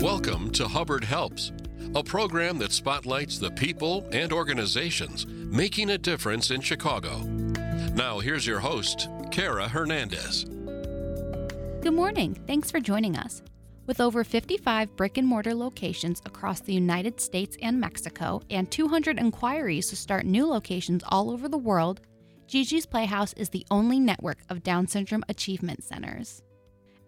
Welcome to Hubbard Helps, a program that spotlights the people and organizations making a difference in Chicago. Now, here's your host, Kara Hernandez. Good morning. Thanks for joining us. With over 55 brick and mortar locations across the United States and Mexico, and 200 inquiries to start new locations all over the world, Gigi's Playhouse is the only network of Down Syndrome Achievement Centers.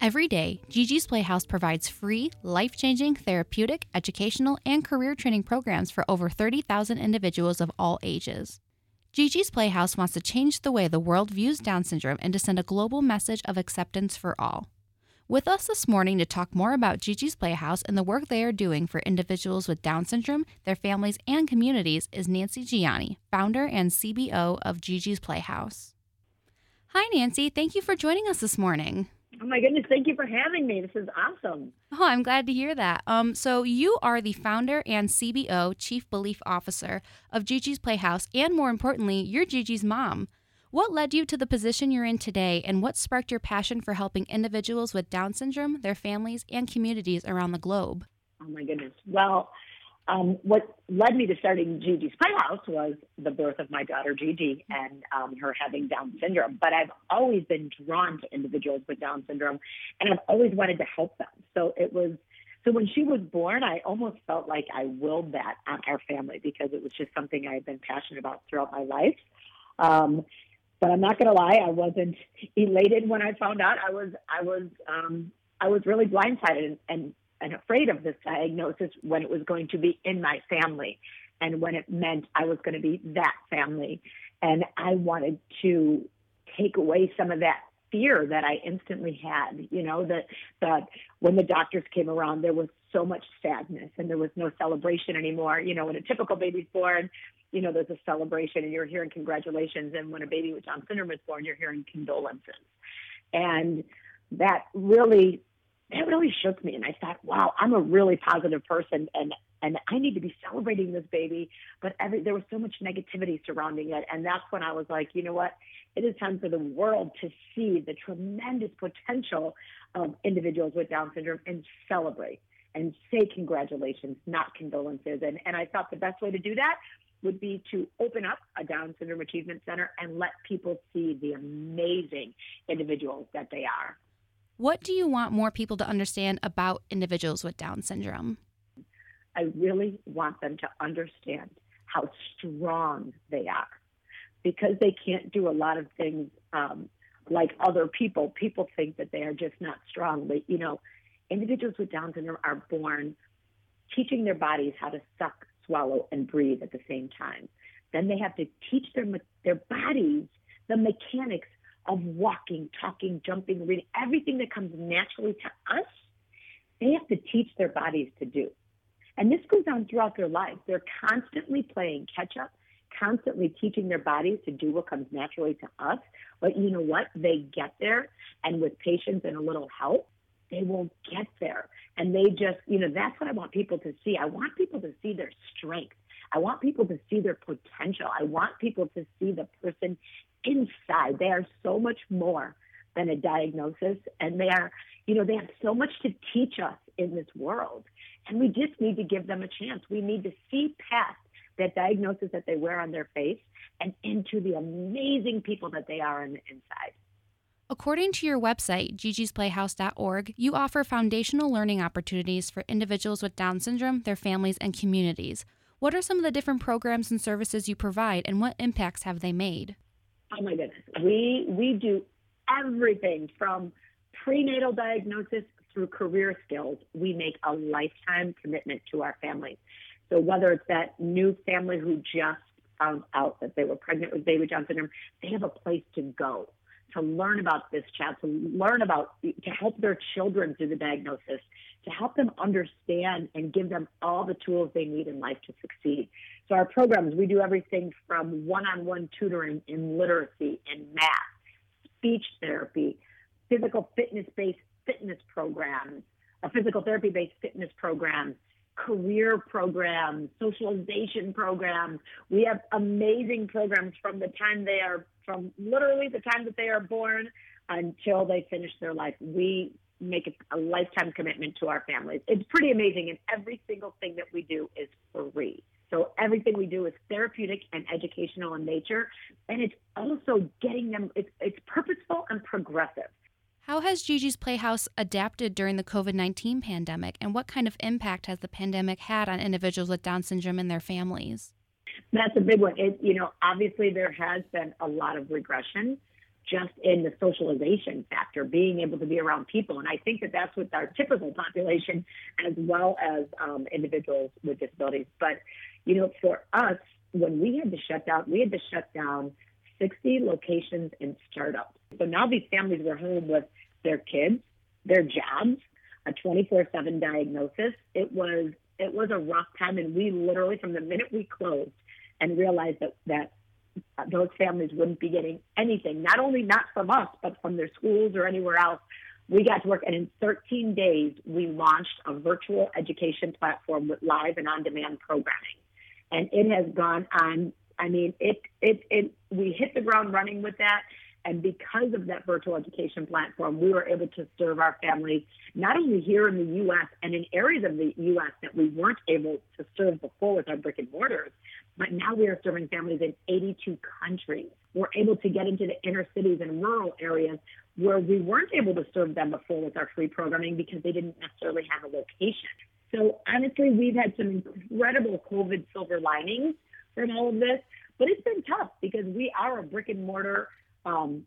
Every day, Gigi's Playhouse provides free, life changing, therapeutic, educational, and career training programs for over 30,000 individuals of all ages. Gigi's Playhouse wants to change the way the world views Down syndrome and to send a global message of acceptance for all. With us this morning to talk more about Gigi's Playhouse and the work they are doing for individuals with Down syndrome, their families, and communities is Nancy Gianni, founder and CBO of Gigi's Playhouse. Hi, Nancy. Thank you for joining us this morning. Oh my goodness, thank you for having me. This is awesome. Oh, I'm glad to hear that. Um, so you are the founder and CBO, Chief Belief Officer of Gigi's Playhouse, and more importantly, you're Gigi's mom. What led you to the position you're in today, and what sparked your passion for helping individuals with Down syndrome, their families, and communities around the globe? Oh my goodness. Well, um, what led me to starting Gigi's Playhouse was the birth of my daughter Gigi and um, her having Down syndrome. But I've always been drawn to individuals with Down syndrome, and I've always wanted to help them. So it was. So when she was born, I almost felt like I willed that on our family because it was just something I had been passionate about throughout my life. Um, but I'm not going to lie, I wasn't elated when I found out. I was, I was, um, I was really blindsided and, and and afraid of this diagnosis when it was going to be in my family and when it meant I was going to be that family. And I wanted to take away some of that fear that I instantly had, you know, that, that when the doctors came around, there was so much sadness and there was no celebration anymore. You know, when a typical baby's born, you know, there's a celebration and you're hearing congratulations. And when a baby with Down syndrome is born, you're hearing condolences. And that really that really shook me. And I thought, wow, I'm a really positive person and, and I need to be celebrating this baby. But every, there was so much negativity surrounding it. And that's when I was like, you know what? It is time for the world to see the tremendous potential of individuals with Down syndrome and celebrate and say congratulations, not condolences. And, and I thought the best way to do that would be to open up a Down Syndrome Achievement Center and let people see the amazing individuals that they are. What do you want more people to understand about individuals with Down syndrome? I really want them to understand how strong they are because they can't do a lot of things um, like other people. People think that they are just not strong. But, you know, individuals with Down syndrome are born teaching their bodies how to suck, swallow, and breathe at the same time. Then they have to teach their, their bodies the mechanics of walking, talking, jumping, reading, everything that comes naturally to us, they have to teach their bodies to do. And this goes on throughout their lives. They're constantly playing catch up, constantly teaching their bodies to do what comes naturally to us. But you know what? They get there, and with patience and a little help, they will get there. And they just, you know, that's what I want people to see. I want people to see their strength. I want people to see their potential. I want people to see the person inside. They are so much more than a diagnosis, and they are, you know, they have so much to teach us in this world. And we just need to give them a chance. We need to see past that diagnosis that they wear on their face and into the amazing people that they are on the inside. According to your website, gigisplayhouse.org, you offer foundational learning opportunities for individuals with Down syndrome, their families, and communities. What are some of the different programs and services you provide, and what impacts have they made? Oh my goodness. We we do everything from prenatal diagnosis through career skills. We make a lifetime commitment to our families. So whether it's that new family who just found out that they were pregnant with baby Down syndrome, they have a place to go to learn about this child, to learn about, to help their children through the diagnosis, to help them understand and give them all the tools they need in life to succeed. So our programs, we do everything from one-on-one tutoring in literacy and math, speech therapy, physical fitness-based fitness programs, a physical therapy-based fitness programs, career programs, socialization programs. We have amazing programs from the time they are, from literally the time that they are born until they finish their life. We make a, lifetime commitment to our families. It's pretty amazing, and every single thing that we do is free. So everything we do is therapeutic and educational in nature, and it's also getting them. It's it's purposeful and progressive. How has Gigi's Playhouse adapted during the COVID 19 pandemic, and what kind of impact has the pandemic had on individuals with Down syndrome and their families? That's a big one. It, you know, obviously there has been a lot of regression just in the socialization factor, being able to be around people. And I think that that's with our typical population as well as um, individuals with disabilities. But, you know, for us, when we had to shut down, we had to shut down 60 locations and startups. So now these families were home with their kids, their jobs, a 24/7 diagnosis. It was it was a rough time, and we literally from the minute we closed and realized that that those families wouldn't be getting anything, not only not from us, but from their schools or anywhere else. We got to work, and in 13 days, we launched a virtual education platform with live and on-demand programming, and it has gone on. I mean, it it it. We hit the ground running with that, and because of that virtual education platform, we were able to serve our families not only here in the U.S. and in areas of the U.S. that we weren't able to serve before with our brick and mortars, but now we are serving families in 82 countries. We're able to get into the inner cities and rural areas where we weren't able to serve them before with our free programming because they didn't necessarily have a location. So honestly, we've had some incredible COVID silver linings from all of this, but it's been tough because we are a brick and mortar um,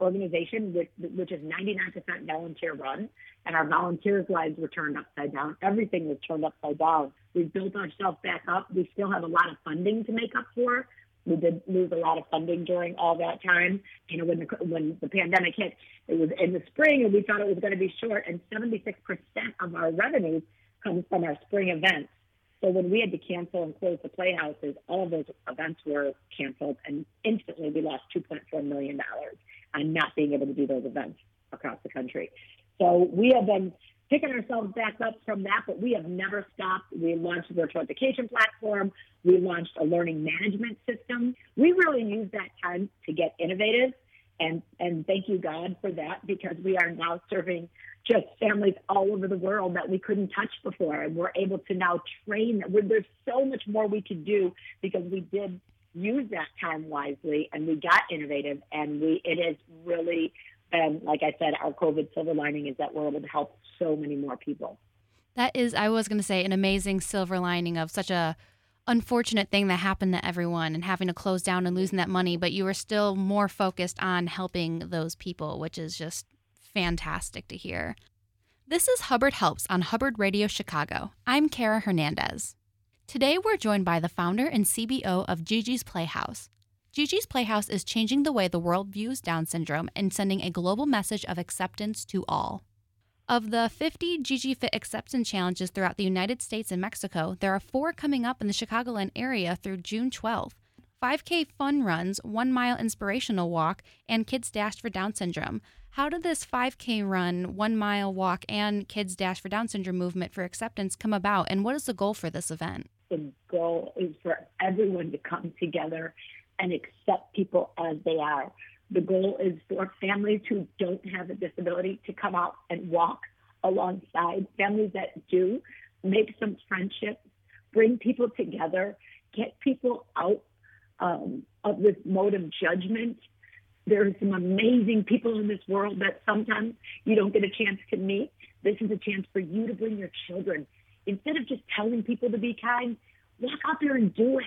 organization, which, which is 99% volunteer run, and our volunteers' lives were turned upside down. Everything was turned upside down. We've built ourselves back up. We still have a lot of funding to make up for. We did lose a lot of funding during all that time. You know, when the when the pandemic hit, it was in the spring, and we thought it was going to be short. And 76% of our revenues comes from our spring events. So when we had to cancel and close the playhouses, all of those events were canceled, and instantly we lost 2.4 million dollars on not being able to do those events across the country. So we have been picking ourselves back up from that, but we have never stopped. We launched a virtual education platform. We launched a learning management system. We really used that time to get innovative, and and thank you God for that because we are now serving just families all over the world that we couldn't touch before. And we're able to now train. them. There's so much more we could do because we did use that time wisely and we got innovative. And we it has really been, like I said, our COVID silver lining is that we're able to help so many more people. That is, I was going to say, an amazing silver lining of such a unfortunate thing that happened to everyone and having to close down and losing that money, but you were still more focused on helping those people, which is just fantastic to hear. This is Hubbard Helps on Hubbard Radio Chicago. I'm Kara Hernandez. Today we're joined by the founder and CBO of Gigi's Playhouse. Gigi's Playhouse is changing the way the world views Down syndrome and sending a global message of acceptance to all. Of the 50 Gigi Fit acceptance challenges throughout the United States and Mexico, there are four coming up in the Chicagoland area through June 12th. 5K fun runs, one mile inspirational walk, and Kids Dash for Down syndrome. How did this 5K run, one mile walk, and Kids Dash for Down syndrome movement for acceptance come about, and what is the goal for this event? The goal is for everyone to come together and accept people as they are. The goal is for families who don't have a disability to come out and walk alongside families that do, make some friendships, bring people together, get people out um, of this mode of judgment. There are some amazing people in this world that sometimes you don't get a chance to meet. This is a chance for you to bring your children. Instead of just telling people to be kind, walk out there and do it.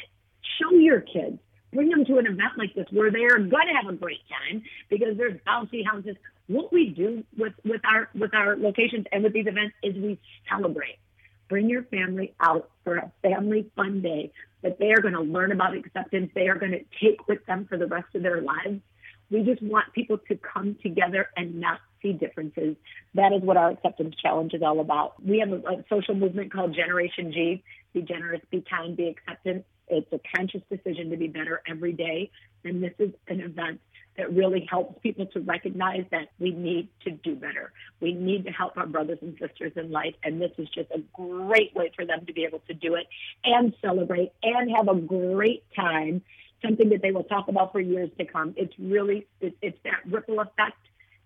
Show your kids. Bring them to an event like this where they're going to have a great time because there's bouncy houses. What we do with, with our with our locations and with these events is we celebrate. Bring your family out for a family fun day that they are going to learn about acceptance. They are going to take with them for the rest of their lives. We just want people to come together and not see differences. That is what our acceptance challenge is all about. We have a, a social movement called Generation G be generous, be kind, be acceptant. It's a conscious decision to be better every day. And this is an event that really helps people to recognize that we need to do better. We need to help our brothers and sisters in life. And this is just a great way for them to be able to do it and celebrate and have a great time, something that they will talk about for years to come. It's really, it's, it's that ripple effect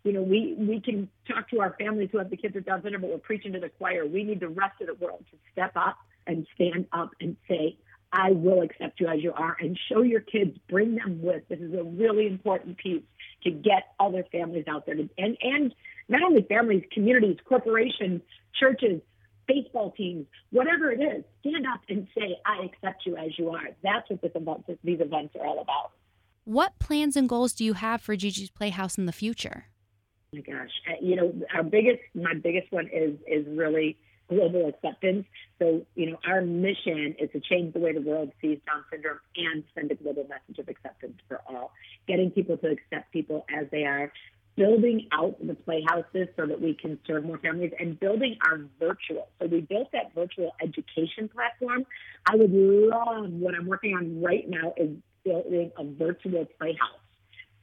you know, we, we can talk to our families who have the kids with Down syndrome, but we're preaching to the choir. We need the rest of the world to step up and stand up and say, I will accept you as you are and show your kids, bring them with. This is a really important piece to get other families out there to, and, and not only families, communities, corporations, churches, baseball teams, whatever it is, stand up and say, I accept you as you are. That's what this event, these events are all about. What plans and goals do you have for Gigi's Playhouse in the future? my gosh, uh, you know, our biggest, my biggest one is is really global acceptance. So, you know, our mission is to change the way the world sees Down syndrome and send a global message of acceptance for all. Getting people to accept people as they are, building out the playhouses so that we can serve more families, and building our virtual. So we built that virtual education platform. I would love what I'm working on right now is building a virtual playhouse.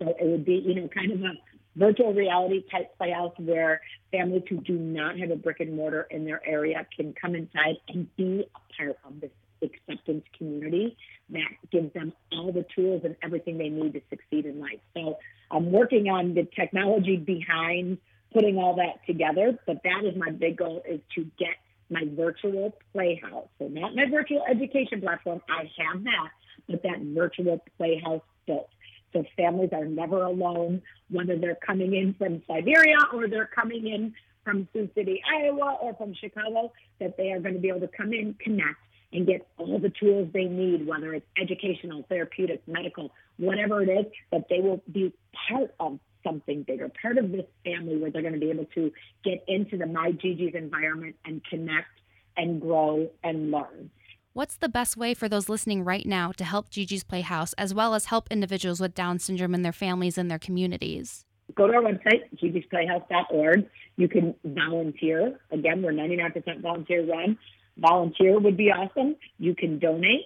So it would be, you know, kind of a virtual reality type playhouse where families who do not have a brick and mortar in their area can come inside and be a part of this acceptance community that gives them all the tools and everything they need to succeed in life. So I'm working on the technology behind putting all that together, but that is my big goal is to get my virtual playhouse. So not my virtual education platform, I have that, but that virtual playhouse built. So families are never alone, whether they're coming in from Siberia or they're coming in from Sioux City, Iowa, or from Chicago, that they are going to be able to come in, connect, and get all the tools they need, whether it's educational, therapeutic, medical, whatever it is, that they will be part of something bigger, part of this family where they're going to be able to get into the My environment and connect and grow and learn. What's the best way for those listening right now to help Gigi's Playhouse as well as help individuals with Down syndrome and their families and their communities? Go to our website, gigisplayhouse.org. You can volunteer. Again, we're 99% volunteer run. Volunteer would be awesome. You can donate.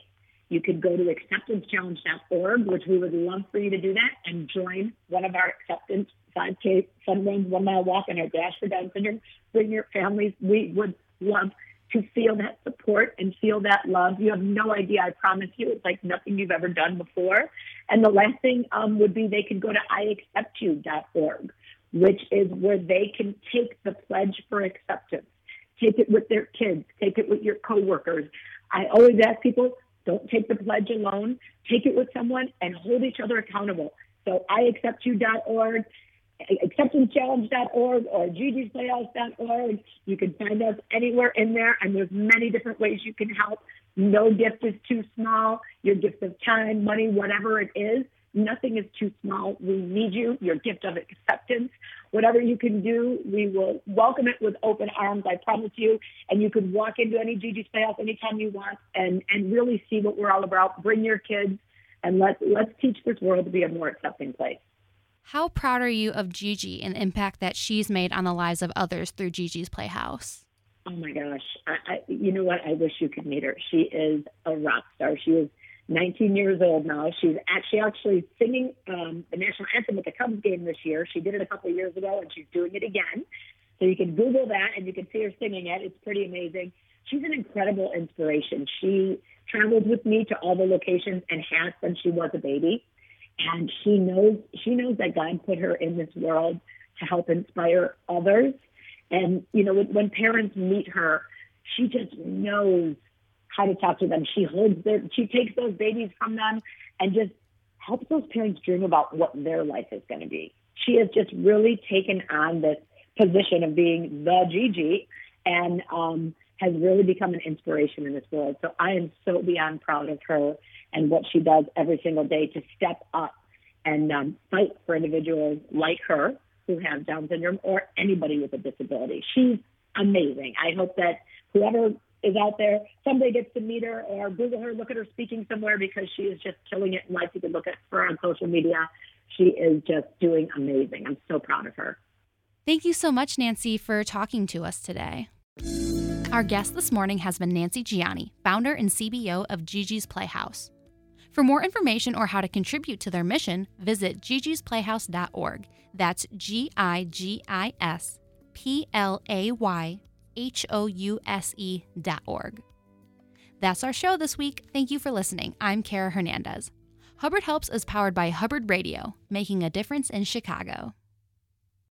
You could go to acceptancechallenge.org, which we would love for you to do that and join one of our acceptance 5K fun runs, one mile walk, and our dash for Down syndrome. Bring your families. We would love to feel that support and feel that love. You have no idea. I promise you, it's like nothing you've ever done before. And the last thing um, would be they can go to iacceptyou.org, which is where they can take the pledge for acceptance. Take it with their kids. Take it with your coworkers. I always ask people, don't take the pledge alone. Take it with someone and hold each other accountable. So iacceptyou.org acceptancechallenge.org or gigisplayhouse.org. You can find us anywhere in there, and there's many different ways you can help. No gift is too small. Your gift of time, money, whatever it is, nothing is too small. We need you, your gift of acceptance. Whatever you can do, we will welcome it with open arms, I promise you. And you can walk into any Gigi's Playhouse anytime you want and, and really see what we're all about. Bring your kids and let's, let's teach this world to be a more accepting place. How proud are you of Gigi and the impact that she's made on the lives of others through Gigi's Playhouse? Oh my gosh. I, I, you know what? I wish you could meet her. She is a rock star. She is 19 years old now. She's actually actually singing um, the national anthem at the Cubs game this year. She did it a couple of years ago, and she's doing it again. So you can Google that, and you can see her singing it. It's pretty amazing. She's an incredible inspiration. She traveled with me to all the locations and has since she was a baby and she knows she knows that God put her in this world to help inspire others. And you know, when, when parents meet her, she just knows how to talk to them. She holds their, she takes those babies from them, and just helps those parents dream about what their life is going to be. She has just really taken on this position of being the Gigi, and um, has really become an inspiration in this world. So I am so beyond proud of her and what she does every single day to step up and um, fight for individuals like her who have Down syndrome or anybody with a disability. She's amazing. I hope that whoever is out there someday gets to meet her or Google her, look at her speaking somewhere because she is just killing it in life. You can look at her on social media. She is just doing amazing. I'm so proud of her. Thank you so much, Nancy, for talking to us today. Our guest this morning has been Nancy Gianni, founder and CBO of Gigi's Playhouse. For more information or how to contribute to their mission, visit gigisplayhouse.org. That's G I G I S P L A Y H O U S E dot org. That's our show this week. Thank you for listening. I'm Kara Hernandez. Hubbard Helps is powered by Hubbard Radio, making a difference in Chicago.